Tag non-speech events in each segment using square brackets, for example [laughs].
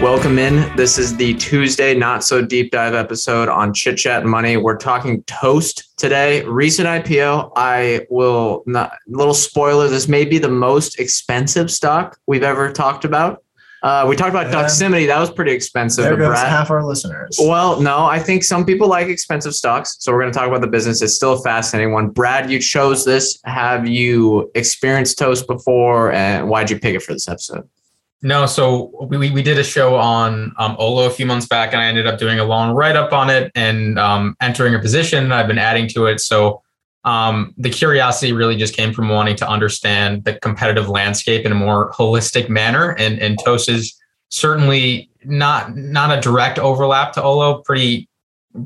Welcome in. This is the Tuesday Not So Deep Dive episode on Chit Chat Money. We're talking Toast today. Recent IPO. I will not, little spoiler, this may be the most expensive stock we've ever talked about. Uh, we talked about Doximity. That was pretty expensive. There goes Brad- half our listeners. Well, no, I think some people like expensive stocks. So we're going to talk about the business. It's still a fascinating one. Brad, you chose this. Have you experienced Toast before? And why'd you pick it for this episode? No, so we, we did a show on um, Olo a few months back, and I ended up doing a long write up on it and um, entering a position. I've been adding to it. So um, the curiosity really just came from wanting to understand the competitive landscape in a more holistic manner. And and Toast is certainly not not a direct overlap to Olo. Pretty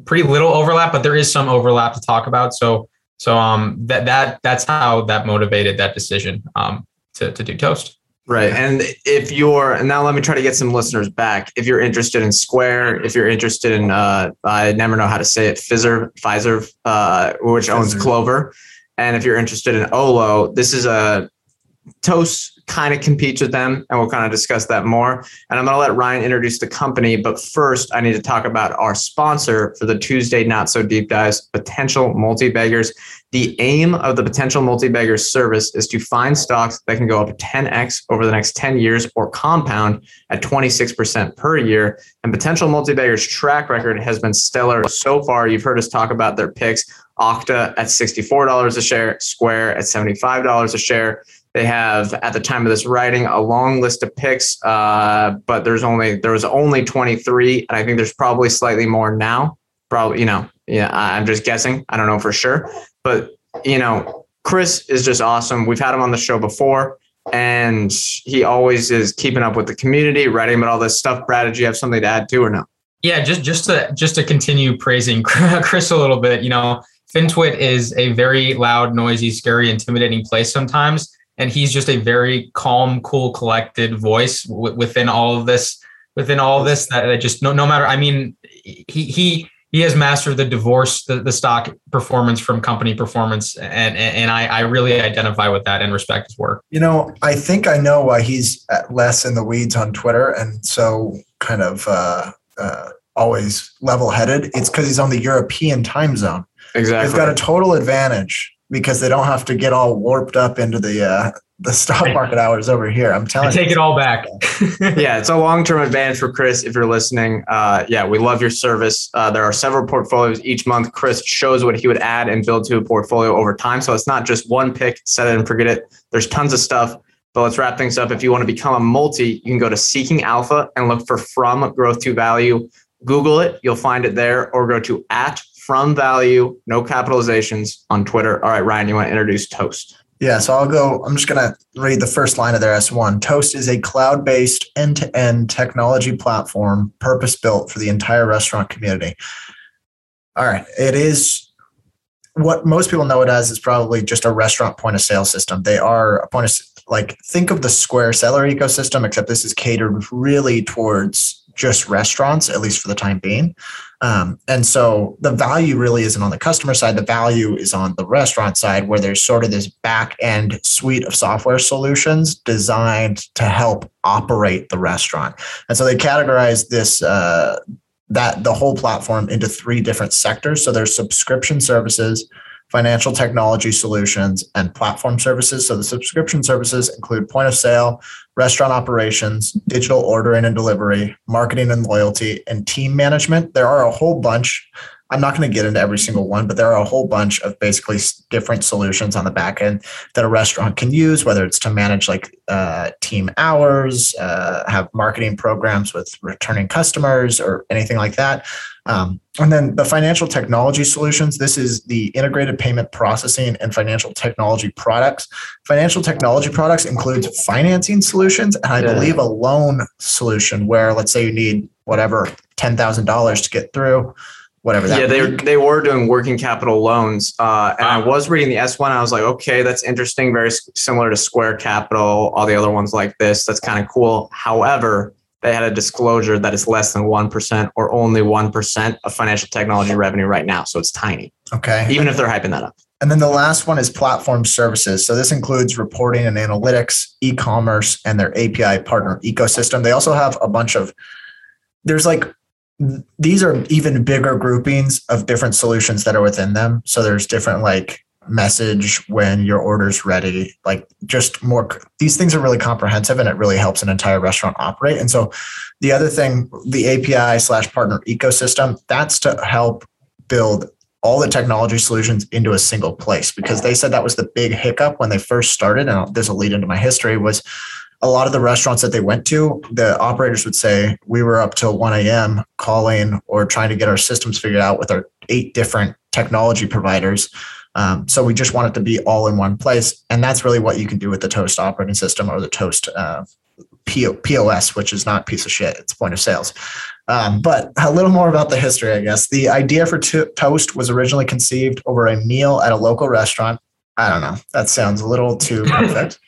pretty little overlap, but there is some overlap to talk about. So so um that that that's how that motivated that decision um to to do Toast. Right. And if you're, and now let me try to get some listeners back. If you're interested in Square, if you're interested in, uh, I never know how to say it, Fiserv, Fiserv, uh, which owns Pfizer. Clover. And if you're interested in Olo, this is a Toast kind of competes with them, and we'll kind of discuss that more. And I'm going to let Ryan introduce the company. But first, I need to talk about our sponsor for the Tuesday Not So Deep Dives, Potential Multi Baggers. The aim of the Potential Multi Baggers service is to find stocks that can go up 10x over the next 10 years or compound at 26% per year. And Potential Multi Baggers' track record has been stellar so far. You've heard us talk about their picks Okta at $64 a share, Square at $75 a share. They have, at the time of this writing, a long list of picks, uh, but there's only there was only 23, and I think there's probably slightly more now. Probably, you know, yeah, I'm just guessing. I don't know for sure, but you know, Chris is just awesome. We've had him on the show before, and he always is keeping up with the community, writing about all this stuff. Brad, did you have something to add to or no? Yeah, just just to just to continue praising [laughs] Chris a little bit, you know, FinTwit is a very loud, noisy, scary, intimidating place sometimes, and he's just a very calm, cool, collected voice w- within all of this. Within all of this, that, that just no no matter. I mean, he he he has mastered the divorce the, the stock performance from company performance, and and, and I I really identify with that and respect his work. You know, I think I know why he's at less in the weeds on Twitter and so kind of uh, uh, always level headed. It's because he's on the European time zone. Exactly. He's got a total advantage because they don't have to get all warped up into the uh, the stock market hours over here. I'm telling I take you. it all back. yeah, [laughs] it's a long term advantage for Chris if you're listening. Uh, yeah, we love your service. Uh, there are several portfolios each month. Chris shows what he would add and build to a portfolio over time. So it's not just one pick, set it and forget it. There's tons of stuff. But let's wrap things up. If you want to become a multi, you can go to Seeking Alpha and look for From Growth to Value. Google it, you'll find it there, or go to at From Value, no capitalizations on Twitter. All right, Ryan, you want to introduce Toast? Yeah, so I'll go. I'm just going to read the first line of their S1. Toast is a cloud based end to end technology platform purpose built for the entire restaurant community. All right. It is what most people know it as is probably just a restaurant point of sale system. They are a point of like think of the Square seller ecosystem, except this is catered really towards just restaurants, at least for the time being. Um, and so the value really isn't on the customer side. The value is on the restaurant side, where there's sort of this back end suite of software solutions designed to help operate the restaurant. And so they categorize this. Uh, that the whole platform into three different sectors. So there's subscription services, financial technology solutions, and platform services. So the subscription services include point of sale, restaurant operations, digital ordering and delivery, marketing and loyalty, and team management. There are a whole bunch. I'm not going to get into every single one, but there are a whole bunch of basically different solutions on the back end that a restaurant can use, whether it's to manage like uh, team hours, uh, have marketing programs with returning customers, or anything like that. Um, and then the financial technology solutions. This is the integrated payment processing and financial technology products. Financial technology products includes financing solutions and I Yeah. believe a loan solution where let's say you need whatever ten thousand dollars to get through, whatever that. yeah, they they were doing working capital loans, uh, and I was reading the S one. I was like, okay, that's interesting. Very similar to Square Capital, all the other ones like this. That's kind of cool. However, they had a disclosure that it's less than one percent or only one percent of financial technology revenue right now. So it's tiny, okay. even if they're hyping that up. And then the last one is platform services. So this includes reporting and analytics, e-commerce, and their API partner ecosystem. They also have a bunch of there's like these are even bigger groupings of different solutions that are within them. So there's different like message when your order's ready, like just more these things are really comprehensive and it really helps an entire restaurant operate. And so the other thing, the API slash partner ecosystem, that's to help build all the technology solutions into a single place because they said that was the big hiccup when they first started. And there's a lead into my history was a lot of the restaurants that they went to, the operators would say we were up till 1 a.m. calling or trying to get our systems figured out with our eight different technology providers. Um, so we just want it to be all in one place. And that's really what you can do with the Toast operating system or the Toast uh, POS, which is not piece of shit. It's point of sales. Um, but a little more about the history, I guess. The idea for to- Toast was originally conceived over a meal at a local restaurant. I don't know. That sounds a little too [laughs] perfect.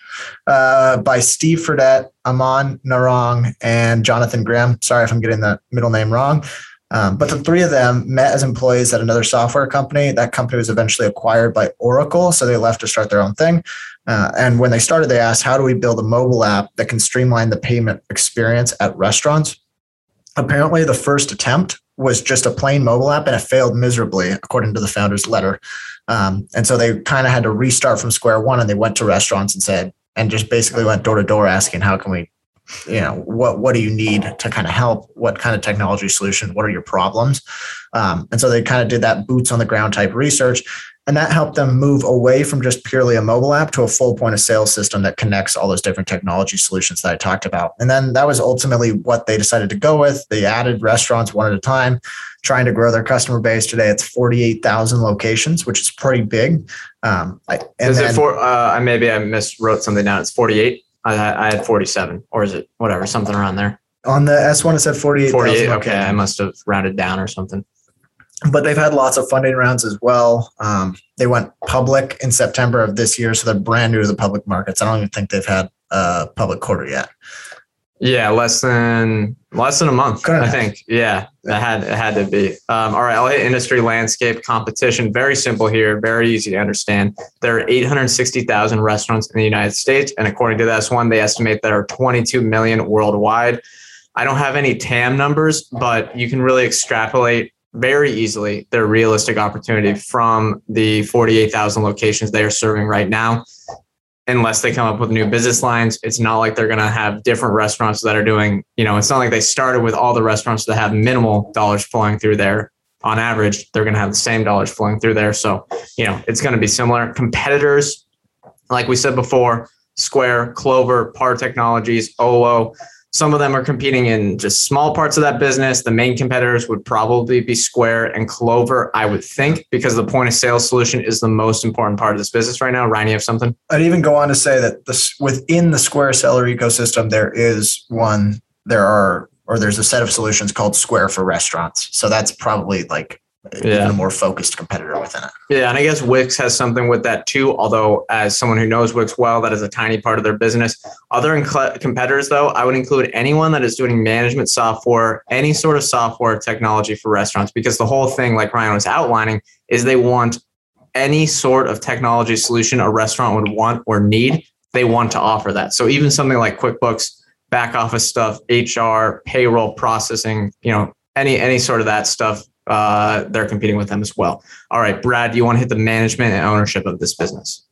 uh, by Steve Fredette, Aman Narang, and Jonathan Graham. Sorry if I'm getting the middle name wrong. Um, but the three of them met as employees at another software company. That company was eventually acquired by Oracle, so they left to start their own thing. Uh, and when they started, they asked, "How do we build a mobile app that can streamline the payment experience at restaurants?" Apparently, the first attempt was just a plain mobile app, and it failed miserably, according to the founder's letter. Um, and so they kind of had to restart from square one, and they went to restaurants and said, and just basically went door to door asking, "How can we you know what what do you need to kind of help what kind of technology solution what are your problems um, and so they kind of did that boots on the ground type research and that helped them move away from just purely a mobile app to a full point of sale system that connects all those different technology solutions that i talked about and then that was ultimately what they decided to go with they added restaurants one at a time trying to grow their customer base today it's 48000 locations which is pretty big um, I- and is then- it for? Uh, I maybe I miswrote something down. It's forty eight. I, had- I had forty seven, or is it whatever? Something around there. on the s1 it said 48. Forty eight. Okay. I must have rounded down or something. but they've had lots of funding rounds as well. Um, they went public in September of this year, so they're brand new to the public markets. I don't even think they've had a public quarter yet. Yeah, less than less than a month. I think. Yeah, it had it had to be. Um, all right, I'll hit industry landscape competition. Very simple here. Very easy to understand. There are 860,000 restaurants in the United States, and according to this one, they estimate there are 22 million worldwide. I don't have any TAM numbers, but you can really extrapolate very easily their realistic opportunity from the 48,000 locations they are serving right now unless they come up with new business lines. It's not like they're going to have different restaurants that are doing, you know, it's not like they started with all the restaurants that have minimal dollars flowing through there. On average, they're going to have the same dollars flowing through there. So, you know, it's going to be similar. Competitors, like we said before, Square, Clover, Par Technologies, Olo, some of them are competing in just small parts of that business. The main competitors would probably be Square and Clover, I would think, because the point of sale solution is the most important part of this business right now. Ryan, you have something? I'd even go on to say that this within the Square seller ecosystem, there is one, there are, or there's a set of solutions called Square for restaurants. So that's probably like Yeah. even a more focused competitor within it. Yeah, and I guess Wix has something with that too. Although, as someone who knows Wix well, that is a tiny part of their business. Other inc- competitors, though, I would include anyone that is doing management software, any sort of software technology for restaurants, because the whole thing, like Ryan was outlining, is they want any sort of technology solution a restaurant would want or need. They want to offer that. So even something like QuickBooks, back office stuff, HR, payroll processing, you know, any any sort of that stuff uh, they're competing with them as well. All right, Brad, do you want to hit the management and ownership of this business?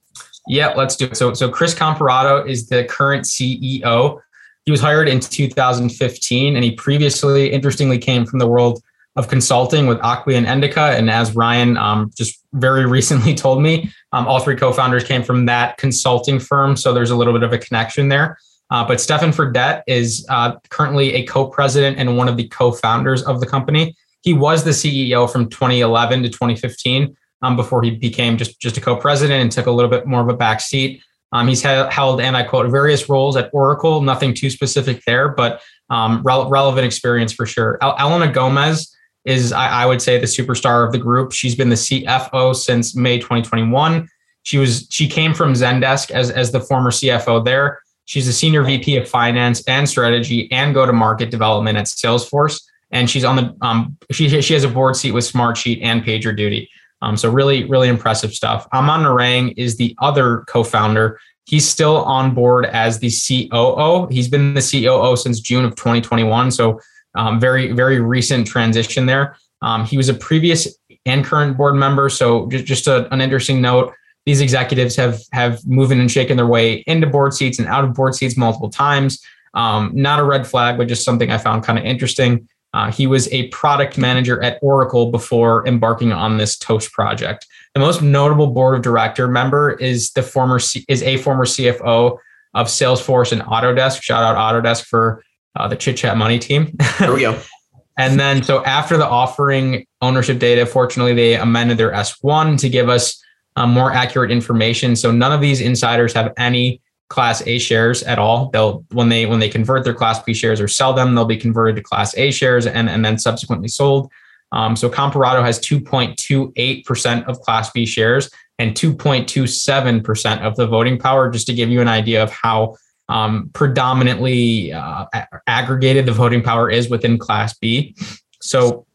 Yeah, let's do it. So, so Chris Comparato is the current CEO. He was hired in 2015, and he previously, interestingly, came from the world of consulting with Acquia and Endeca. And as Ryan um, just very [laughs] recently told me, um, all three co-founders came from that consulting firm. So there's a little bit of a connection there. Uh, but Stefan Fredette is uh, currently a co-president and one of the co-founders of the company. He was the CEO from 2011 to 2015 um, before he became just, just a co-president and took a little bit more of a back seat. Um, he's held, and I quote, various roles at Oracle, nothing too specific there, but um, re- relevant experience for sure. El- Elena Gomez is, I, I, would say, the superstar of the group. She's been the CFO since May 2021. She was she came from Zendesk as, as the former CFO there. She's a senior VP of finance and strategy and go to market development at Salesforce. And she's on the um, she she has a board seat with Smartsheet and PagerDuty. Um, so really, really impressive stuff. Aman Narang is the other co-founder. He's still on board as the COO. He's been the COO since June of 2021. So um, very, very recent transition there. Um, he was a previous and current board member. So just, just a, an interesting note. These executives have have moving and shaken their way into board seats and out of board seats multiple times. Um, not a red flag, but just something I found kind of interesting. Uh, he was a product manager at Oracle before embarking on this Toast project. The most notable board of director member is the former C- is a former CFO of Salesforce and Autodesk. Shout out Autodesk for uh, the Chit Chat Money team. There we go. [laughs] and then so after the offering ownership data, fortunately they amended their S1 to give us um, more accurate information. So none of these insiders have any class A shares at all. They'll when they when they convert their class B shares or sell them, they'll be converted to class A shares and, and then subsequently sold. Um, so Comparato has 2.28% of class B shares and 2.27% of the voting power, just to give you an idea of how um, predominantly uh, aggregated the voting power is within class B. So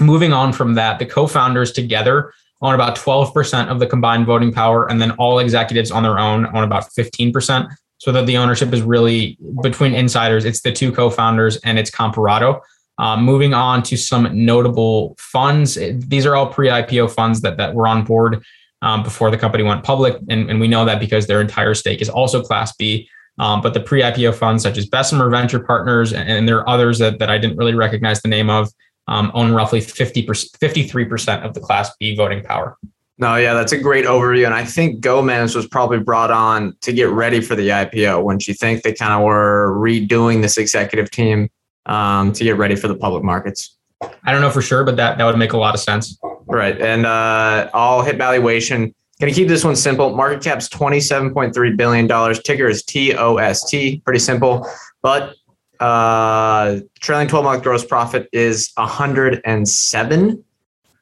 moving on from that, the co-founders together own about 12% of the combined voting power, and then all executives on their own own about 15%. So that the ownership is really between insiders. It's the two co-founders and it's Comparato. Um, moving on to some notable funds. These are all pre-IPO funds that that were on board um, before the company went public, and, and we know that because their entire stake is also Class B. Um, but the pre-IPO funds such as Bessemer Venture Partners and, and there are others that, that I didn't really recognize the name of um, own roughly fifty percent, 53% of the Class B voting power. No, yeah, that's a great overview. And I think Gomez was probably brought on to get ready for the IPO when you think they kind of were redoing this executive team um, to get ready for the public markets. I don't know for sure, but that, that would make a lot of sense. Right. And uh, I'll hit valuation. Going to keep this one simple. Market cap's $27.3 billion. Ticker is TOST. Pretty simple. But uh, trailing 12 month gross profit is 107.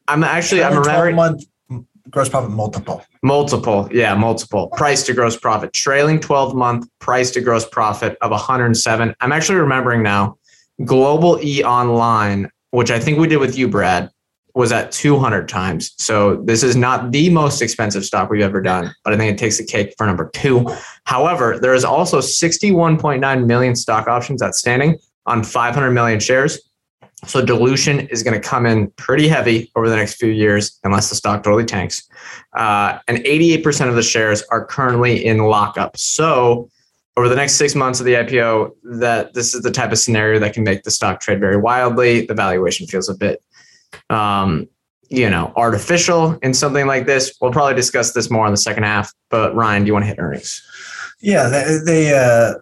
I'm actually, I'm remembering. month gross profit multiple. Multiple. Yeah, multiple. Price to gross profit. Trailing 12 month price to gross profit of 107. I'm actually remembering now. Global E Online, which I think we did with you, Brad, was at 200 times. So this is not the most expensive stock we've ever done, but I think it takes the cake for number two. However, there is also 61.9 million stock options outstanding on 500 million shares. So dilution is going to come in pretty heavy over the next few years, unless the stock totally tanks. Uh, and 88% of the shares are currently in lockup. So over the next six months of the IPO, that this is the type of scenario that can make the stock trade very wildly. The valuation feels a bit um, you know, artificial in something like this. We'll probably discuss this more in the second half. But Ryan, do you want to hit earnings? Yeah, they, they uh,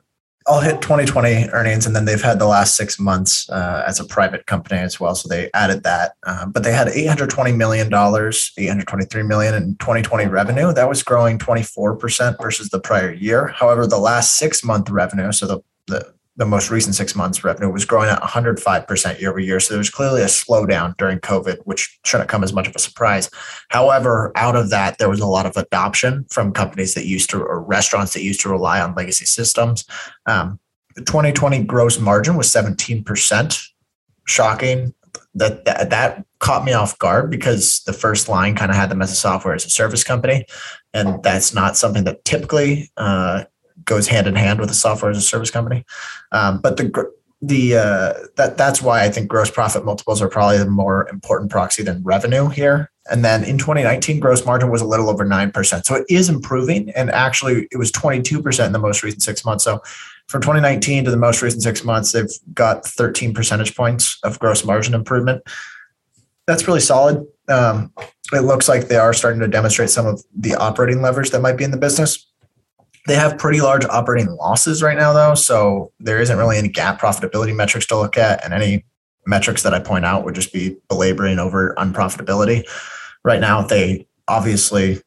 I'll hit 2020 earnings, and then they've had the last six months uh, as a private company as well. So they added that, uh, but they had 820 million dollars, 823 million in 2020 revenue. That was growing 24 percent versus the prior year. However, the last six month revenue, so the the the most recent six months revenue was growing at 105% year over year. So there was clearly a slowdown during COVID, which shouldn't come as much of a surprise. However, out of that, there was a lot of adoption from companies that used to, or restaurants that used to rely on legacy systems. Um, the 2020 gross margin was 17%. Shocking. That, that that caught me off guard because the first line kind of had them as a software as a service company, and that's not something that typically uh, goes hand in hand with a software as a service company. Um, but the the uh, that that's why I think gross profit multiples are probably the more important proxy than revenue here. And then in 2019, gross margin was a little over nine percent, so it is improving. And actually, it was 22 percent in the most recent six months. So from 2019 to the most recent six months, they've got 13 percentage points of gross margin improvement. That's really solid. Um, it looks like they are starting to demonstrate some of the operating leverage that might be in the business. They have pretty large operating losses right now, though. So there isn't really any GAAP profitability metrics to look at and any metrics that I point out would just be belaboring over unprofitability. Right now, they obviously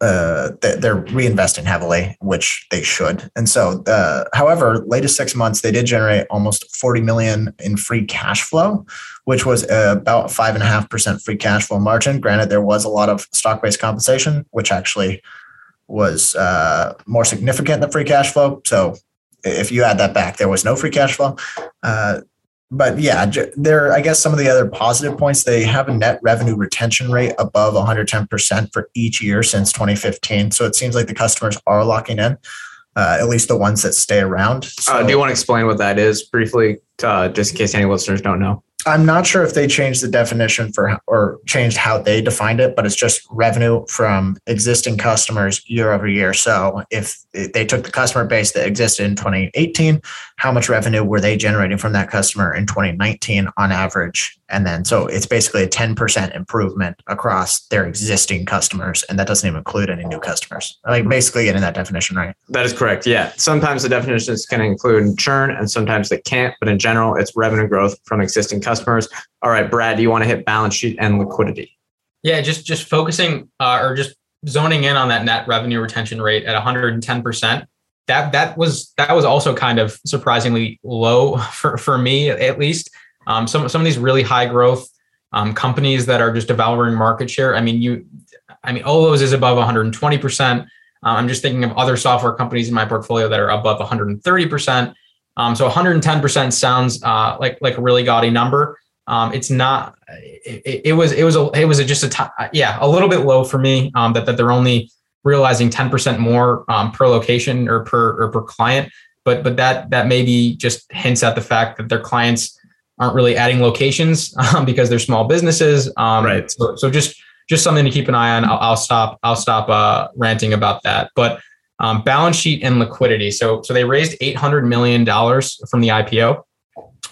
uh, they're reinvesting heavily, which they should. And so, uh, however, latest six months they did generate almost 40 million in free cash flow, which was about five and a half percent free cash flow margin. Granted, there was a lot of stock based compensation, which actually was uh, more significant than free cash flow. So, if you add that back, there was no free cash flow. Uh, but yeah, there. I guess some of the other positive points they have a net revenue retention rate above 110% for each year since 2015. So it seems like the customers are locking in, uh, at least the ones that stay around. So, uh, do you want to explain what that is briefly, uh, just in case any listeners don't know? I'm not sure if they changed the definition for or changed how they defined it, but it's just revenue from existing customers year over year. So if they took the customer base that existed in 2018, how much revenue were they generating from that customer in 2019 on average? And then so it's basically a 10% improvement across their existing customers. And that doesn't even include any new customers. Like basically getting that definition right. That is correct. Yeah. Sometimes the definitions can include churn and sometimes they can't. But in general, it's revenue growth from existing customers. All right, Brad, do you want to hit balance sheet and liquidity? Yeah, just just focusing uh, or just zoning in on that net revenue retention rate at 110%. That that was that was also kind of surprisingly low [laughs] for, for me at least. Um, some some of these really high growth um, companies that are just devouring market share. I mean, you, I mean, Olo's is above 120 percent. Uh, I'm just thinking of other software companies in my portfolio that are above 130 percent. Um, so 110 percent sounds uh, like like a really gaudy number. Um, it's not. It, it, was it was a it was a, just a t- yeah a little bit low for me. Um, that that they're only realizing 10 percent more um, per location or per or per client. But but that that maybe just hints at the fact that their clients aren't really adding locations [laughs] um, because they're small businesses. Um, right. So, so just just something to keep an eye on. I'll, I'll stop. I'll stop uh, ranting about that. But um, balance sheet and liquidity. So so they raised eight hundred million dollars from the IPO.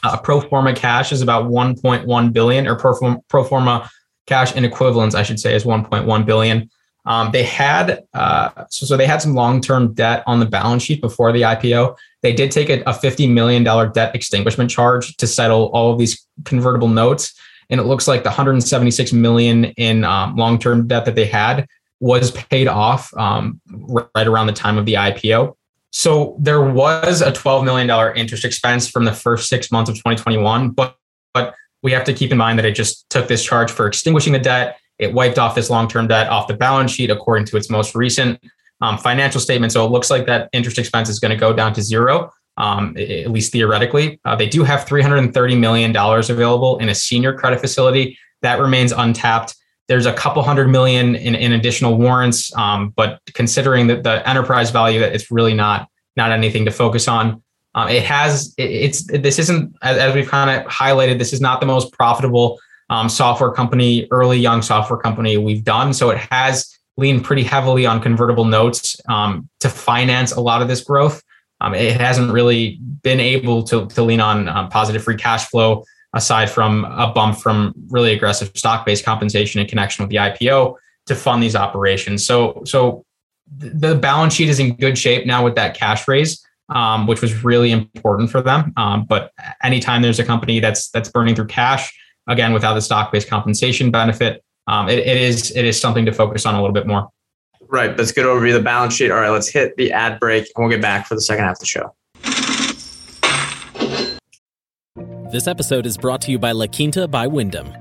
Uh, pro forma cash is about 1.1 billion, or pro forma, cash in equivalents, I should say, is 1.1 billion. Um, they had uh, so, so they had some long-term debt on the balance sheet before the IPO. They did take a, a $50 million debt extinguishment charge to settle all of these convertible notes. And it looks like the 176 million in um, long-term debt that they had was paid off um, right around the time of the IPO. So there was a $12 million interest expense from the first six months of 2021, but, but we have to keep in mind that it just took this charge for extinguishing the debt. It wiped off this long-term debt off the balance sheet according to its most recent um, financial statement. So it looks like that interest expense is going to go down to zero, um, at least theoretically. Uh, they do have $330 million available in a senior credit facility that remains untapped there's a couple hundred million in, in additional warrants, um, but considering that the enterprise value, that it's really not not anything to focus on. Um, it has it, it's this isn't as, as we've kind of highlighted. This is not the most profitable um, software company, early young software company we've done. So it has leaned pretty heavily on convertible notes um, to finance a lot of this growth. Um, it hasn't really been able to to lean on um, positive free cash flow aside from a bump from really aggressive stock-based compensation in connection with the IPO to fund these operations. So, so the balance sheet is in good shape now with that cash raise, um, which was really important for them. Um, but anytime there's a company that's that's burning through cash, again without the stock-based compensation benefit, um, it, it is it is something to focus on a little bit more. Right, good overview of the balance sheet. All right, let's hit the ad break, and we'll get back for the second half of the show. This episode is brought to you by La Quinta by Wyndham.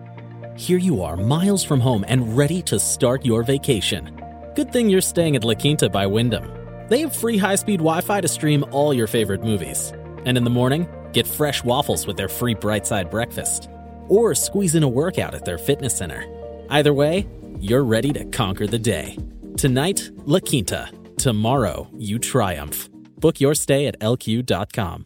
Here you are, miles from home and ready to start your vacation. Good thing you're staying at La Quinta by Wyndham. They have free high speed Wi Fi to stream all your favorite movies. And in the morning, get fresh waffles with their free bright side breakfast. Or squeeze in a workout at their fitness center. Either way, you're ready to conquer the day. Tonight, La Quinta. Tomorrow, you triumph. Book your stay at lq.com.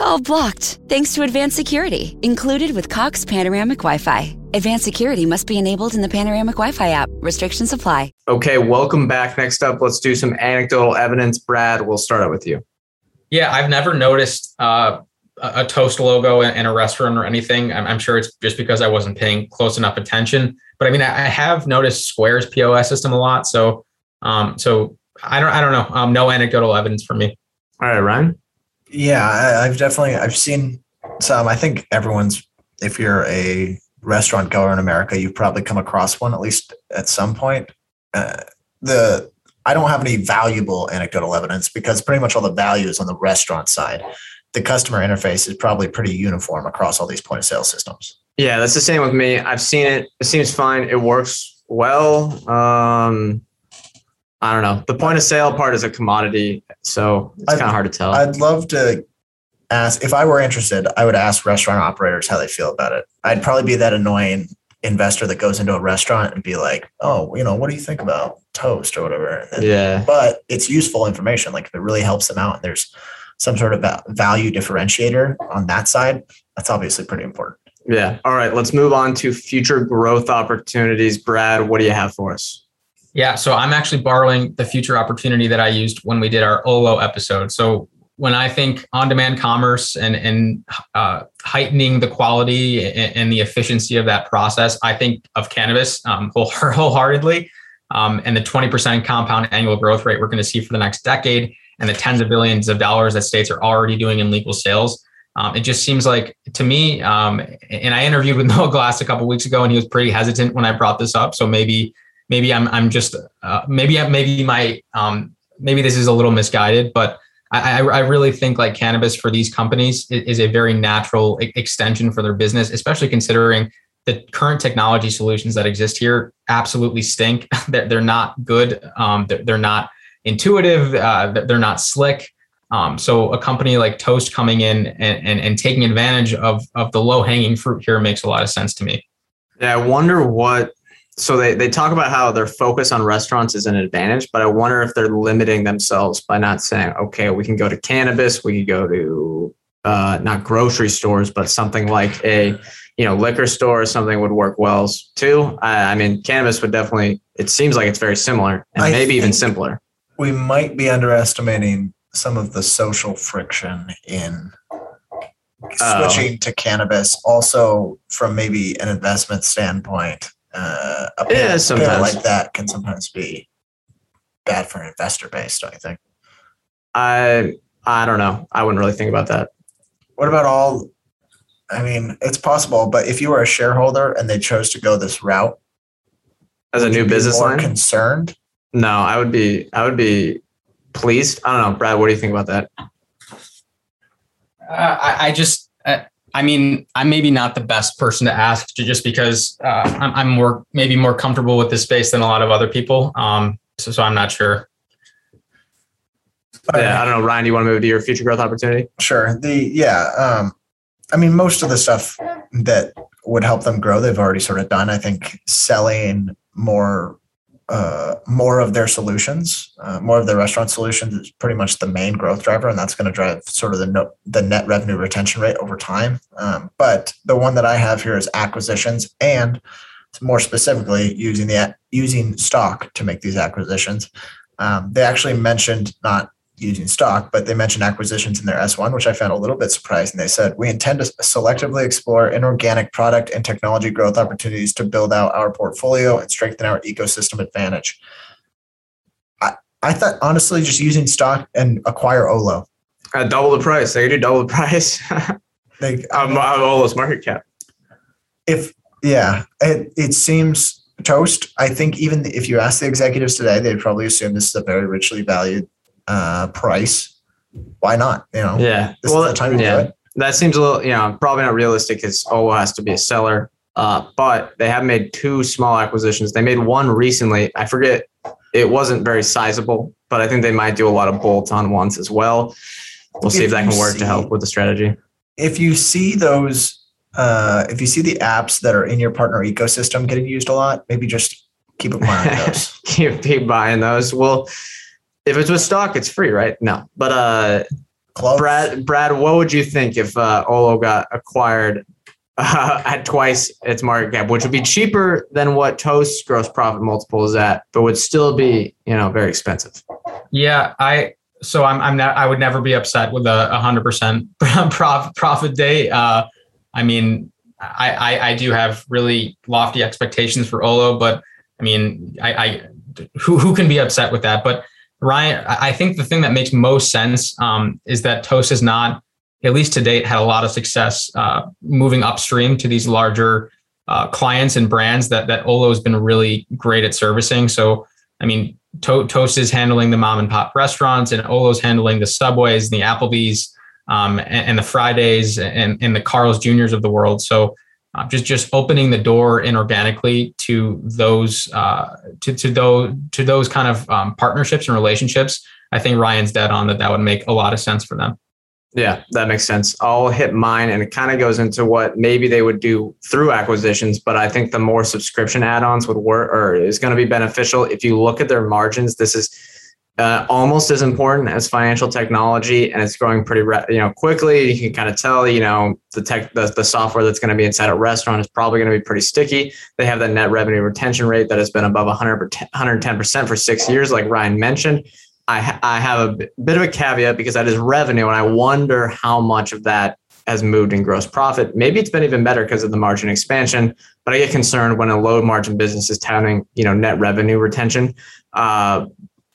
All blocked. Thanks to advanced security, included with Cox Panoramic Wi Fi. Advanced security must be enabled in the Panoramic Wi Fi app. Restrictions apply. Okay, welcome back. Next up, let's do some anecdotal evidence. Brad, we'll start out with you. Yeah, I've never noticed uh, a toast logo in a restaurant or anything. I'm, I'm, sure it's just because I wasn't paying close enough attention. But I mean, I, have noticed Square's POS system a lot. So, um, so I don't, I don't know. Um, no anecdotal evidence for me. All right, Ryan. Yeah, I, I've definitely I've seen some. I think everyone's if you're a restaurant goer in America, you've probably come across one at least at some point. Uh, the I don't have any valuable anecdotal evidence because pretty much all the value is on the restaurant side. The customer interface is probably pretty uniform across all these point of sale systems. Yeah, that's the same with me. I've seen it. It seems fine. It works well. Um, I don't know. The point of sale part is a commodity, so it's kind of hard to tell. I'd love to ask if I were interested, I would ask restaurant operators how they feel about it. I'd probably be that annoying investor that goes into a restaurant and be like, "Oh, you know, what do you think about toast or whatever?" Yeah. But it's useful information. Like if it really helps them out, and there's some sort of value differentiator on that side, that's obviously pretty important. Yeah. All right. Let's move on to future growth opportunities. Brad, what do you have for us? Yeah, so I'm actually borrowing the future opportunity that I used when we did our Olo episode. So when I think on-demand commerce and and uh, heightening the quality and, and, the efficiency of that process, I think of cannabis um, whole, [laughs] wholeheartedly, um, and the 20% compound annual growth rate we're going to see for the next decade, and the tens of billions of dollars that states are already doing in legal sales. Um, it just seems like to me, um, and I interviewed with [laughs] Noah Glass a couple weeks ago, and he was pretty hesitant when I brought this up. So maybe maybe I'm I'm just uh, maybe maybe my um, maybe this is a little misguided, but I, I really think like cannabis for these companies is a very natural extension for their business, especially considering the current technology solutions that exist here absolutely stink. [laughs] they're, they're not good. Um, they're, they're, not intuitive. Uh, they're not slick. Um, so a company like Toast coming in and, and, and taking advantage of, of the low hanging fruit here makes a lot of sense to me. Yeah, I wonder what so they, they talk about how their focus on restaurants is an advantage, but I wonder if they're limiting themselves by not saying, okay, we can go to cannabis, we could go to uh, not grocery stores, but something like a you know liquor store or something would work well too. I, I mean, cannabis would definitely. It seems like it's very similar and I maybe even simpler. We might be underestimating some of the social friction in oh. switching to cannabis. Also, from maybe an investment standpoint uh, a pair, yeah, sometimes. like that can sometimes be bad for an investor base, don't you think? I I don't know. I wouldn't really think about that. What about all? I mean, it's possible, but if you were a shareholder and they chose to go this route as a new business line, concerned? No, I would be. I would be pleased. I don't know, Brad. What do you think about that? Uh, I, I just uh, I mean, I'm maybe not the best person to ask just because uh, I'm, I'm, more maybe more comfortable with this space than a lot of other people. Um, so, so I'm not sure. Yeah, I don't know. Ryan, do you want to move to your future growth opportunity? Sure. The yeah, um, I mean, most of the stuff that would help them grow, they've already sort of done. I think selling more uh, more of their solutions, uh, more of their restaurant solutions is pretty much the main growth driver, and that's going to drive sort of the no, the net revenue retention rate over time. Um, but the one that I have here is acquisitions, and more specifically, using the using stock to make these acquisitions. Um, they actually mentioned not using stock, but they mentioned acquisitions in their S1, which I found a little bit surprising. They said, We intend to selectively explore inorganic product and technology growth opportunities to build out our portfolio and strengthen our ecosystem advantage. I, I thought, honestly, just using stock and acquire Olo. Uh, double the price. They do double the price. [laughs] they, um, Olo's market cap. If, yeah, it, it seems toast. I think even if you ask the executives today, they'd probably assume this is a very richly valued uh, price, why not? You know, yeah. Well, the time yeah. That seems a little, you know, probably not realistic because Olo has to be a seller. Uh, but they have made two small acquisitions. They made one recently. I forget. It wasn't very sizable, but I think they might do a lot of bolt-on ones as well. We'll see if, if that can work see, to help with the strategy. If you see those, uh, if you see the apps that are in your partner ecosystem getting used a lot, maybe just keep eye [laughs] those. keep, keep buying those. Well, if it's with stock, it's free, right? No, but uh, Close. Brad, Brad, what would you think if uh, Olo got acquired uh, [laughs] at twice its market cap, which would be cheaper than what Toast's gross profit multiple is at, but would still be, you know, very expensive? Yeah, I so I'm I'm not I would never be upset with a hundred percent [laughs] profit profit day. Uh, I mean, I, I I do have really lofty expectations for Olo, but I mean, I, I who who can be upset with that? But Ryan, I think the thing that makes most sense um, is that Toast is not, at least to date, had a lot of success uh, moving upstream to these larger uh, clients and brands that that Olo has been really great at servicing. So, I mean, to- Toast is handling the mom and pop restaurants, and Olo's handling the Subways, and the Applebee's, um, and, and, the Fridays, and, and the Carl's Juniors of the world. So, uh, just just opening the door inorganically to those uh, to to those to those kind of um, partnerships and relationships. I think Ryan's dead on that. That would make a lot of sense for them. Yeah, that makes sense. I'll hit mine, and it kind of goes into what maybe they would do through acquisitions. But I think the more subscription add-ons would work, or is going to be beneficial. If you look at their margins, this is uh, almost as important as financial technology, and it's growing pretty you know quickly. You can kind of tell you know the tech the, the software that's going to be inside a restaurant is probably going to be pretty sticky. They have that net revenue retention rate that has been above 100 110 percent for six years, like Ryan mentioned. I I have a bit of a caveat because that is revenue, and I wonder how much of that has moved in gross profit. Maybe it's been even better because of the margin expansion, but I get concerned when a low margin business is touting, you know, net revenue retention. Uh,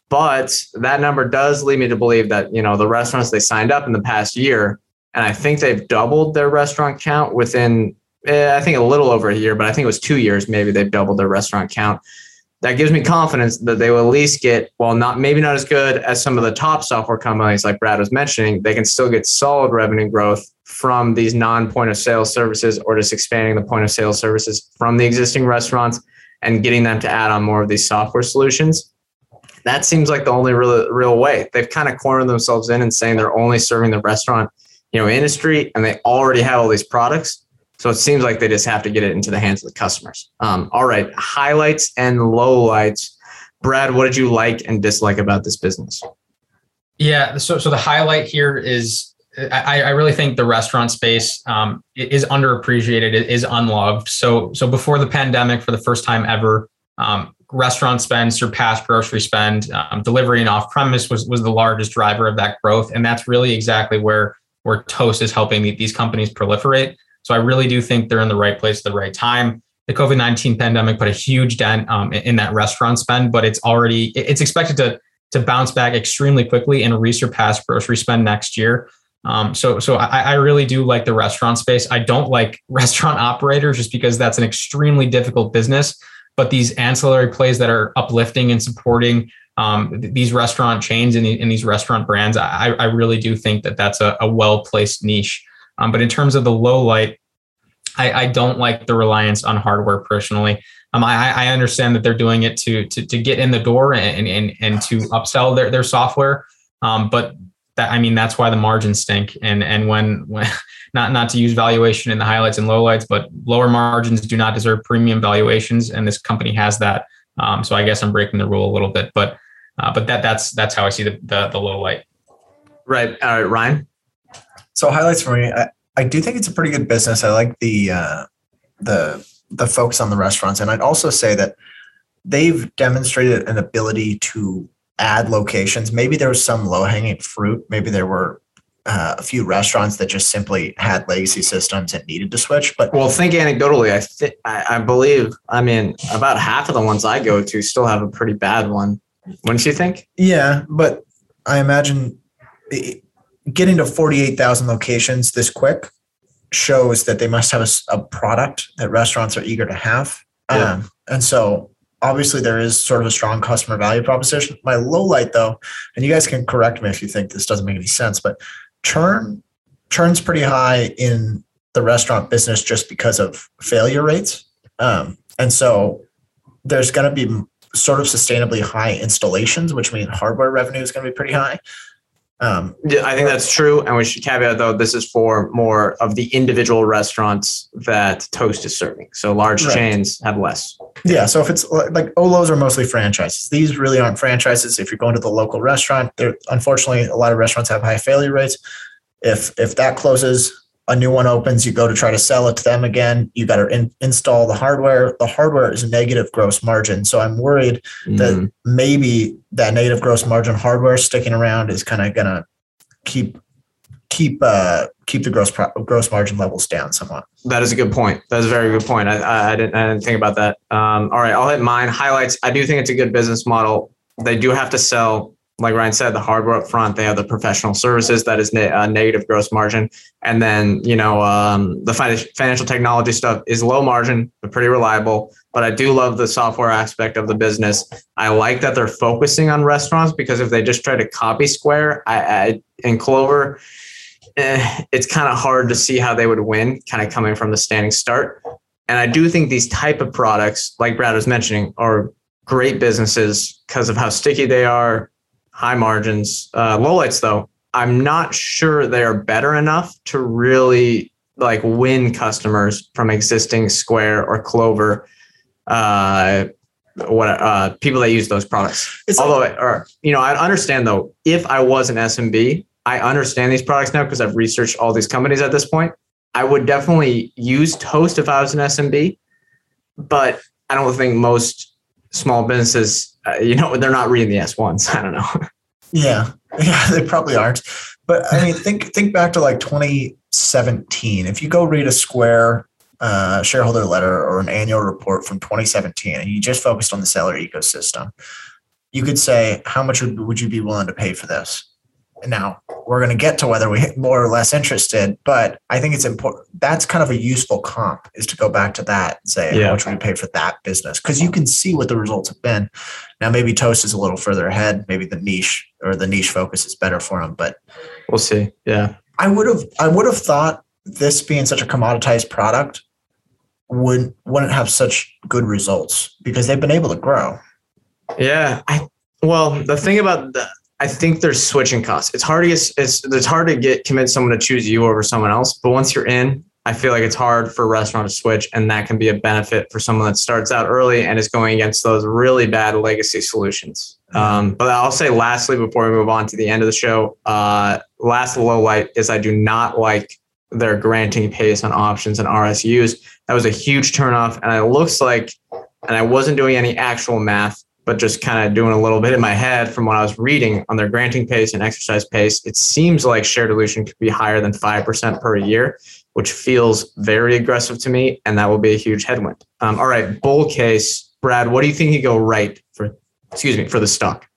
but that number does lead me to believe that, you know, the restaurants they signed up in the past year, and I think they've doubled their restaurant count within, eh, I think a little over a year, but I think it was two years, maybe they've doubled their restaurant count. That gives me confidence that they will at least get, well, not maybe not as good as some of the top software companies like Brad was mentioning, they can still get solid revenue growth from these non point of sale services or just expanding the point of sale services from the existing restaurants and getting them to add on more of these software solutions that seems like the only real real way. They've kind of cornered themselves in and saying they're only serving the restaurant, you know, industry, and they already have all these products. So it seems like they just have to get it into the hands of the customers. Um, all right, highlights and lowlights. Brad, what did you like and dislike about this business? Yeah, so so the highlight here is I, I, really think the restaurant space um, is underappreciated, is unloved. So, so before the pandemic, for the first time ever, um, restaurant spend surpassed grocery spend. Um, delivery and off premise was was the largest driver of that growth, and that's really exactly where where Toast is helping these companies proliferate. So I really do think they're in the right place at the right time. The COVID nineteen pandemic put a huge dent um, in that restaurant spend, but it's already it's expected to to bounce back extremely quickly and resurpass grocery spend next year. Um, so, so I, I, really do like the restaurant space. I don't like [laughs] restaurant operators just because that's an extremely difficult business but these ancillary plays that are uplifting and supporting um, these restaurant chains and, the, and, these restaurant brands, I, I, really do think that that's a, a well placed niche. Um, but in terms of the low light, I, I, don't like the reliance on hardware personally. Um, I, I, understand that they're doing it to to, to get in the door and and, and to upsell their, their software. Um, but that I mean that's why the margins stink. And and when when [laughs] not not to use valuation in the highlights and lowlights, but lower margins do not deserve premium valuations, and this company has that. Um, so I guess I'm breaking the rule a little bit, but uh, but that that's that's how I see the the, the low light. Right. All right, Ryan. So highlights for me, I, I do think it's a pretty good business. I like the uh, the the focus on the restaurants, and I'd also say that they've demonstrated an ability to add locations. Maybe there was some low hanging fruit. Maybe there were uh, a few restaurants that just simply had legacy systems and needed to switch. But well, think anecdotally, I th- I, I believe I mean about half of the ones I go to still have a pretty bad one. Wouldn't you think? Yeah, but I imagine getting to forty eight thousand locations this quick shows that they must have a, a, product that restaurants are eager to have. Yeah. Um, and so obviously there is sort of a strong customer value proposition. My low light though, and you guys can correct me if you think this doesn't make any sense, but churn churn's pretty high in the restaurant business just because of failure rates. Um, and so there's going to be sort of sustainably high installations, which means hardware revenue is going to be pretty high. Um, Yeah, I think that's true. And we should caveat though, this is for more of the individual restaurants that Toast is serving. So large Right. chains have less. Yeah, so if it's like Olos are mostly franchises. These really aren't franchises. If you're going to the local restaurant, there unfortunately a lot of restaurants have high failure rates. If if that closes, a new one opens, you go to try to sell it to them again. You got to in, install the hardware. The hardware is a negative gross margin, so I'm worried that Mm. maybe that negative gross margin hardware sticking around is kind of gonna keep keep uh keep the gross pro- gross margin levels down somewhat. That is a good point. That is a very good point. I, I, I didn't I didn't think about that. Um, all right, I'll hit mine. Highlights. I do think it's a good business model. They do have to sell, like Ryan said, the hardware up front. They have the professional services that is ne- uh, negative gross margin, and then you know um, the fin- financial technology stuff is low margin but pretty reliable. But I do love the software aspect of the business. I like that they're focusing on restaurants because if they just try to copy Square, I, I in Clover eh, it's kind of hard to see how they would win, kind of coming from the standing start. And I do think these type of products, like Brad was mentioning, are great businesses because of how sticky they are, high margins. Uh, lowlights, though, I'm not sure they are better enough to really like win customers from existing Square or Clover. Uh, what uh, people that use those products. It's like- Although, or you know, I understand though. If I was an SMB, I understand these products now because I've researched all these companies at this point. I would definitely use Toast if I was an SMB, but I don't think most small businesses, uh, you know, they're not reading the S-1s. [laughs] I don't know. Yeah, yeah, [laughs] they probably aren't. But I mean, think think back to like 2017. If you go read a Square uh, shareholder letter or an annual report from 2017, and you just focused on the seller ecosystem, you could say, how much would, would you be willing to pay for this? Now we're going to get to whether we're [laughs] more or less interested, but I think it's important. That's kind of a useful comp is to go back to that and say, Yeah. how much you pay for that business? Because you can see what the results have been. Now, maybe Toast is a little further ahead. Maybe the niche or the niche focus is better for them. But We'll see. Yeah. I would have, I would have thought this being such a commoditized product would wouldn't have such good results because they've been able to grow. Yeah. I well, the thing about the I think there's switching costs. It's hard to get it's it's hard to get convince someone to choose you over someone else. But once you're in, I feel like it's hard for a restaurant to switch, and that can be a benefit for someone that starts out early and is going against those really bad legacy solutions. Um, but I'll say lastly before we move on to the end of the show, uh, last low light is I do not like their granting pace on options and RSUs. That was a huge turnoff, and it looks like, and I wasn't doing any actual math, but just kind of doing a little bit in my head from what I was reading on their granting pace and exercise pace. It seems like share dilution could be higher than five percent per year, which feels very aggressive to me, and that will be a huge headwind. Um, all right, bull case, Brad. What do you think you go right for? Excuse me for the stock.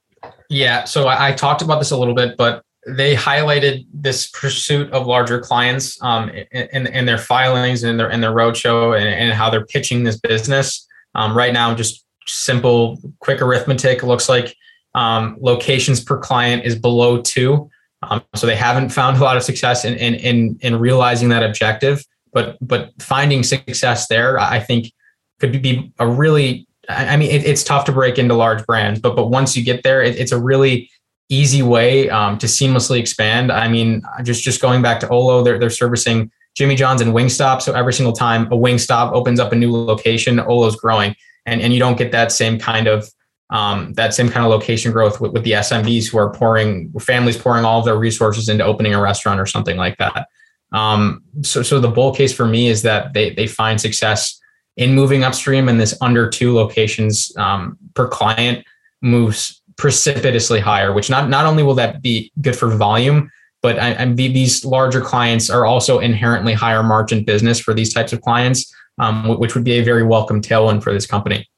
Yeah. So I, I talked about this a little bit, but they highlighted this pursuit of larger clients um, in, in, in their filings and their in their roadshow and, and how they're pitching this business. Um, right now, just simple, quick arithmetic looks like um, locations per client is below two. Um, so they haven't found a lot of success in, in in in realizing that objective. But but finding success there, I think, could be a really. I I mean, it, it's tough to break into large brands, but but once you get there, it, it's a really easy way um, to seamlessly expand. I mean, just just going back to Olo, they're they're servicing Jimmy John's and Wingstop. So every single time a Wingstop opens up a new location, Olo's growing, and and you don't get that same kind of um, that same kind of location growth with, with the SMBs who are pouring families pouring all of their resources into opening a restaurant or something like that. Um, so so the bull case for me is that they they find success in moving upstream, and this under two locations um, per client moves precipitously higher. Which not not only will that be good for volume, but I, I, these larger clients are also inherently higher margin business for these types of clients, um, which would be a very welcome tailwind for this company.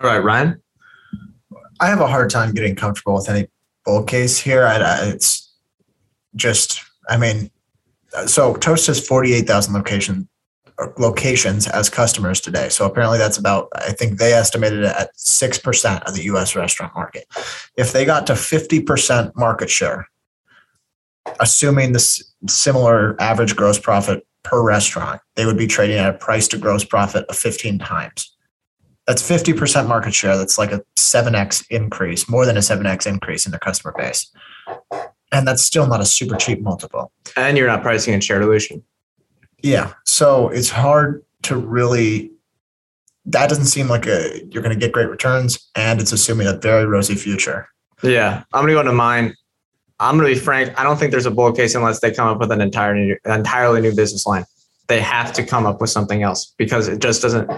All right, Ryan. I have a hard time getting comfortable with any bull case here. I, I, it's just, I mean, so Toast has 48,000 location, locations as customers today. So apparently that's about, I think they estimated it at 6% of the US restaurant market. If they got to 50% market share, assuming this similar average gross profit per restaurant, they would be trading at a price to gross profit of 15 times. That's 50% market share. That's like a 7x increase, more than a 7x increase in their customer base. and that's still not a super cheap multiple. And you're not pricing in share dilution. Yeah, so it's hard to really. That doesn't seem like a you're going to get great returns, and it's assuming a very rosy future. Yeah, I'm gonna go into mine. I'm gonna be frank. I don't think there's a bull case unless they come up with an entire new, entirely new business line. They have to come up with something else because it just doesn't.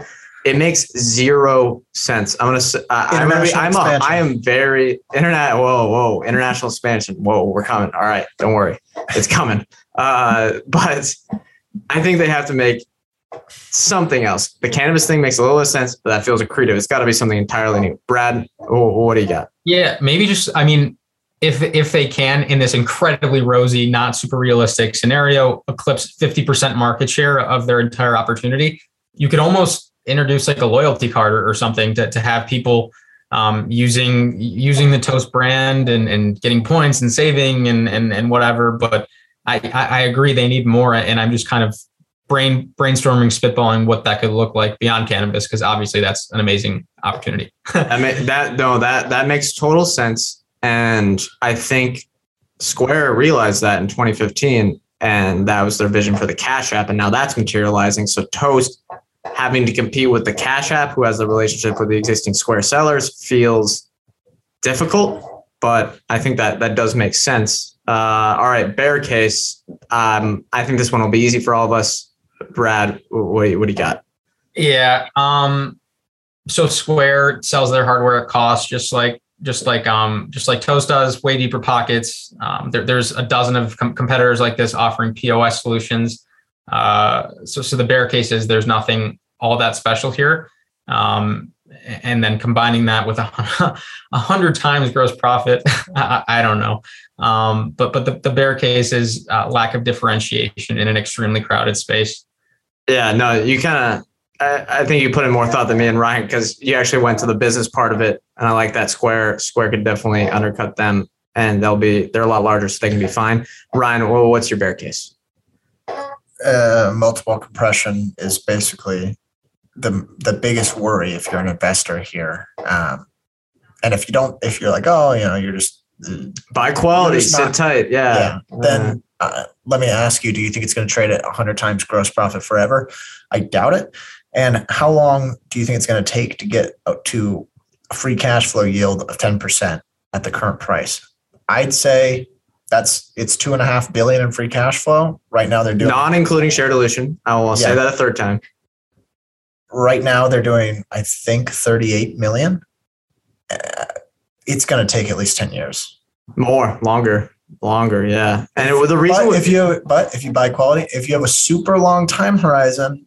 It makes zero sense. I'm gonna. Uh, I'm gonna be. I'm. A, expansion. I am very internet. Whoa, whoa! International expansion. Whoa, we're coming. All right, don't worry, it's coming. Uh, but I think they have to make something else. The cannabis thing makes a little less sense, but that feels accretive. It's got to be something entirely new. Brad, what do you got? Yeah, maybe just I mean, if if they can in this incredibly rosy, not super realistic scenario, eclipse 50% market share of their entire opportunity, you could almost introduce like a loyalty card or, or something to, to have people um, using using the Toast brand and, and getting points and saving and and, and whatever. But I, I agree they need more, and I'm just kind of brain brainstorming, spitballing what that could look like beyond cannabis, because obviously that's an amazing opportunity. [laughs] I mean that no that that makes total sense, and I think Square realized that in 2015, and that was their vision for the Cash App, and now that's materializing. So Toast having to compete with the Cash App, who has the relationship with the existing Square sellers, feels difficult, but I think that that does make sense. Uh, all right, bear case. Um, I think this one will be easy for all of us. Brad, what do you, what do you got? Yeah. Um, so Square sells their hardware at cost, just like just like um just like Toast does, way deeper pockets. Um, there, there's a dozen of com- competitors like this offering POS solutions. Uh, so so the bear case is there's nothing all that special here. Um, and then combining that with a, [laughs] a hundred times gross profit, [laughs] I, I don't know. Um, but but the, the bear case is uh, lack of differentiation in an extremely crowded space. Yeah, no, you kind of. I, I think you put in more thought than me and Ryan because you actually went to the business part of it, and I like that. Square Square could definitely undercut them, and they'll be they're a lot larger, so they can be fine. Ryan, well, what's your bear case? uh, multiple compression is basically the the biggest worry if you're an investor here. Um, and if you don't, if you're like, oh, you know, you're just Buy quality, sit not- tight. Yeah. yeah, then uh, let me ask you: Do you think it's going to trade at 100 times gross profit forever? I doubt it. And how long do you think it's going to take to get to a free cash flow yield of 10% at the current price? I'd say that's it's two and a half billion in free cash flow right now. They're doing non including share dilution. I will say Yeah. that a third time. right now they're doing i think 38 million Uh, it's going to take at least 10 years More, longer, longer. Yeah. And it, the reason but if you but if you buy quality if you have a super long time horizon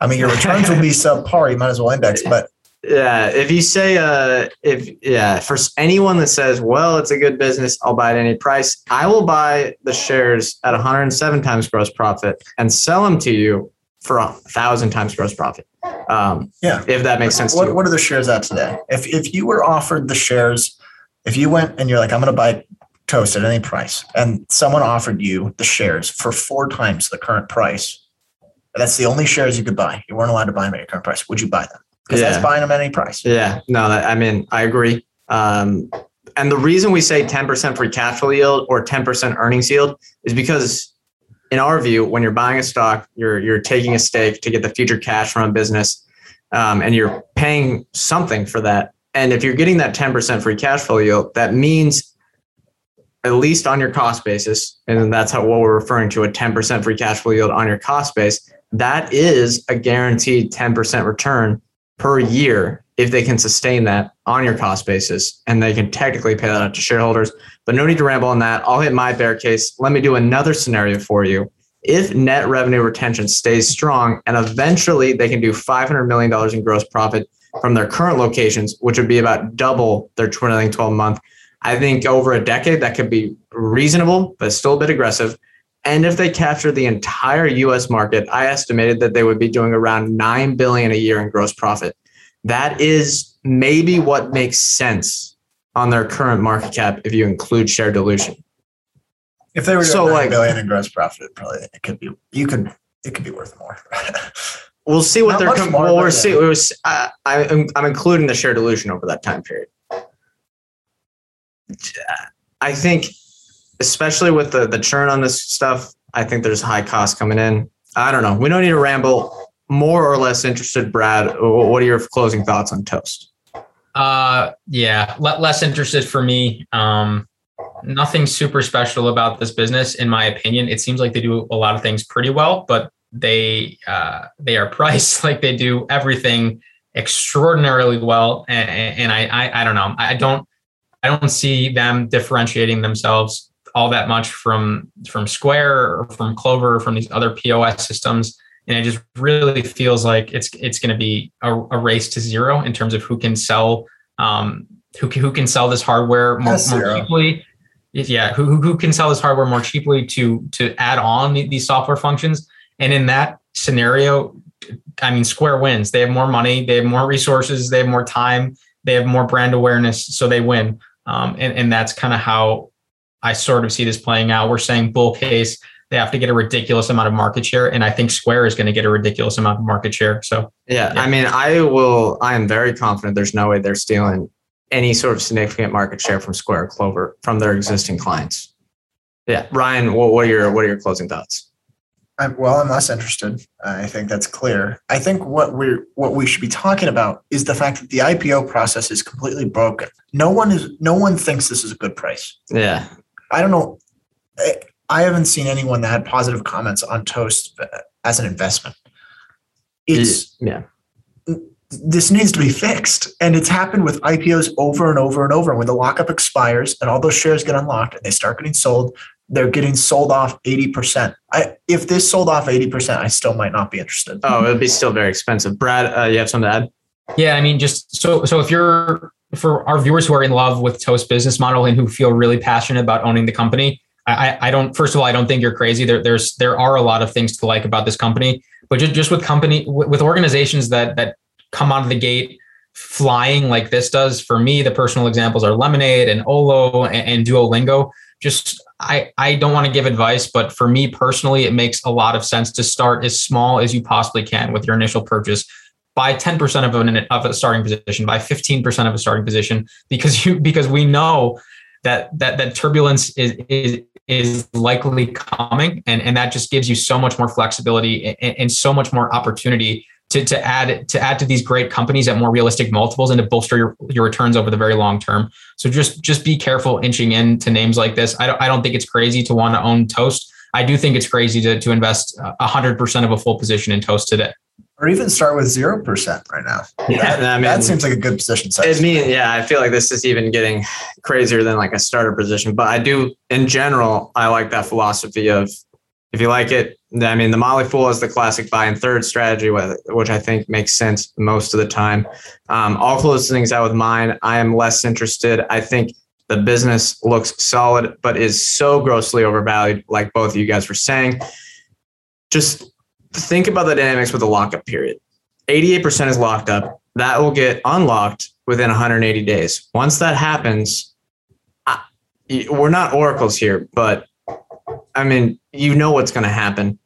i mean your returns will be [laughs] subpar you might as well index but Yeah, if you say uh if yeah, for anyone that says, "Well, it's a good business, I'll buy at any price." I will buy the shares at 107 times gross profit and sell them to you for a 1000 times gross profit. Um yeah if that makes sense to what, you. what are the shares at today if if you were offered the shares if you went and you're like i'm going to buy toast at any price and someone offered you the shares for four times the current price that's the only shares you could buy you weren't allowed to buy them at your current price would you buy them because Yeah. that's buying them at any price Yeah, no, I mean, I agree. Um, and the reason we say 10% free cash flow yield or 10% earnings yield is because, in our view, when you're buying a stock, you're you're taking a stake to get the future cash from a business, um, and you're paying something for that. And if you're getting that 10% free cash flow yield, that means at least on your cost basis, and that's how what we're referring to a 10% free cash flow yield on your cost base. That is a guaranteed 10% return per year if they can sustain that on your cost basis and they can technically pay that out to shareholders. But no need to ramble on that. I'll hit my bear case. Let me do another scenario for you. If net revenue retention stays strong and eventually they can do $500 million in gross profit from their current locations, which would be about double their trailing 12 month, I think over a decade that could be reasonable, but still a bit aggressive. And if they capture the entire US market, I estimated that they would be doing around 9 billion a year in gross profit. That is maybe what makes sense on their current market cap if you include share dilution. If they were doing So, like- billion in gross profit, probably it could be you could it could be worth more. [laughs] We'll see what Not they're com- more, well, we're yeah. see, we're, I, I'm, I'm including the share dilution over that time period. I think especially with the the churn on this stuff. I think there's high cost coming in. I don't know. We don't need to ramble. More or less interested, Brad. What are your closing thoughts on Toast? Uh, yeah, le- less interested for me. Um, nothing super special about this business, in my opinion. It seems like they do a lot of things pretty well, but they uh, they are [laughs] priced like they do everything extraordinarily well, and, and I, I I don't know. I don't I don't see them differentiating themselves all that much from from Square or from Clover or from these other POS systems. And it just really feels like it's it's going to be a, a, race to zero in terms of who can sell um, who who can sell this hardware more, more cheaply. Yeah, who who can sell this hardware more cheaply to to add on these software functions. And in that scenario, I mean, Square wins. They have more money, they have more resources, they have more time, they have more brand awareness, so they win. Um, and and that's kind of how I sort of see this playing out. We're saying bull case. They have to get a ridiculous amount of market share, and I think Square is going to get a ridiculous amount of market share. So yeah, yeah, I mean, I will. I am very confident. There's no way they're stealing any sort of significant market share from Square Clover from their existing clients. Yeah, Ryan, what, what are your what are your closing thoughts? I'm, well, I'm less interested. I think that's clear. I think what we're what we should be talking about is the fact that the IPO process is completely broken. No one is no one thinks this is a good price. Yeah, I don't know. I, I haven't seen anyone that had positive comments on Toast as an investment. It's yeah. This needs to be fixed, and it's happened with IPOs over and over and over. When the lockup expires and all those shares get unlocked and they start getting sold, they're getting sold off 80%. I, if this sold off 80%, I still might not be interested. Oh, it would be still very expensive. Brad, uh, you have something to add? Yeah, I mean, just so so if you're for our viewers who are in love with Toast business model and who feel really passionate about owning the company, I, I don't. First of all, I don't think you're crazy. There, there's there are a lot of things to like about this company, but just just with company with organizations that that come out of the gate flying like this does. For me, the personal examples are Lemonade and Olo and, and Duolingo. Just I I don't want to give advice, but for me personally, it makes a lot of sense to start as small as you possibly can with your initial purchase by 10% of an of a starting position, by 15% of a starting position, because you because we know that that that turbulence is is is likely coming, and and that just gives you so much more flexibility and, and so much more opportunity to, to add to add to these great companies at more realistic multiples and to bolster your, your returns over the very long term. So just just be careful inching into names like this. I don't I don't think it's crazy to want to own Toast. I do think it's crazy to to invest hundred percent of a full position in Toast today or even start with zero percent right now. Yeah, that, I mean, that seems like a good position size. I mean, yeah, I feel like this is even getting crazier than like a starter position. But I do, in general, I like that philosophy of if you like it. I mean, the Motley Fool is the classic buy and third strategy, which I think makes sense most of the time. Um, I'll close things out with mine. I am less interested. I think the business looks solid, but is so grossly overvalued, like both of you guys were saying. Just think about the dynamics with the lockup period. 88% is locked up. That will get unlocked within 180 days. Once that happens, I, we're not oracles here, but I mean, you know what's going to happen.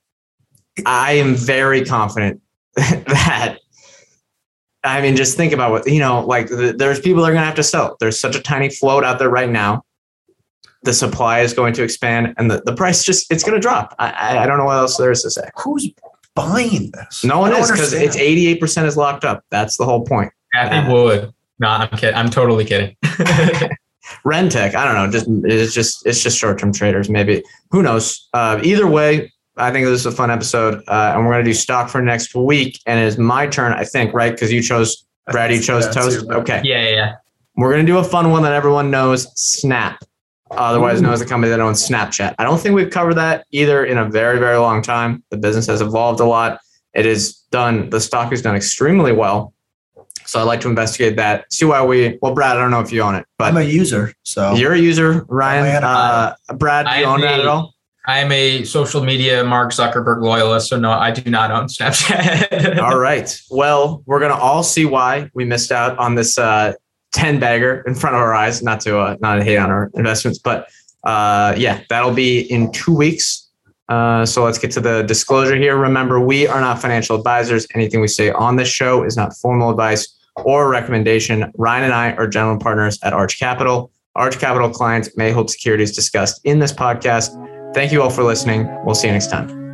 I am very confident [laughs] that. I mean, just think about what you know. Like, the, there's people that are going to have to sell. There's such a tiny float out there right now. The supply is going to expand, and the, the price just it's going to drop. I, I don't know what else there is to say. Who's buying this? No one is because it's 88% is locked up. That's the whole point. Cathie uh, Wood. No, I'm kidding. I'm totally kidding. [laughs] Rentec, I don't know. Just it's just it's just short term traders. Maybe who knows? Uh, either way, I think this is a fun episode, uh, and we're gonna do stock for next week. And it's my turn, I think, right? Because you chose Brad, you chose Toast. Okay. Yeah, yeah, yeah. We're gonna do a fun one that everyone knows. Snap otherwise known as the company that owns Snapchat. I don't think we've covered that either in a very, very long time. The business has evolved a lot. It is done, the stock has done extremely well. So I'd like to investigate that, see why we, well, Brad, I don't know if you own it, but I'm a user. So you're a user, Ryan. Uh, Brad, do you own that at all? I am a social media Mark Zuckerberg loyalist, so no, I do not own Snapchat. [laughs] all right. Well, we're gonna all see why we missed out on this uh, 10 bagger in front of our eyes, not to uh, not to hate on our investments, but uh, yeah, that'll be in two weeks. Uh, so let's get to the disclosure here. Remember, we are not financial advisors. Anything we say on this show is not formal advice or recommendation. Ryan and I are general partners at Arch Capital. Arch Capital clients may hold securities discussed in this podcast. Thank you all for listening. We'll see you next time.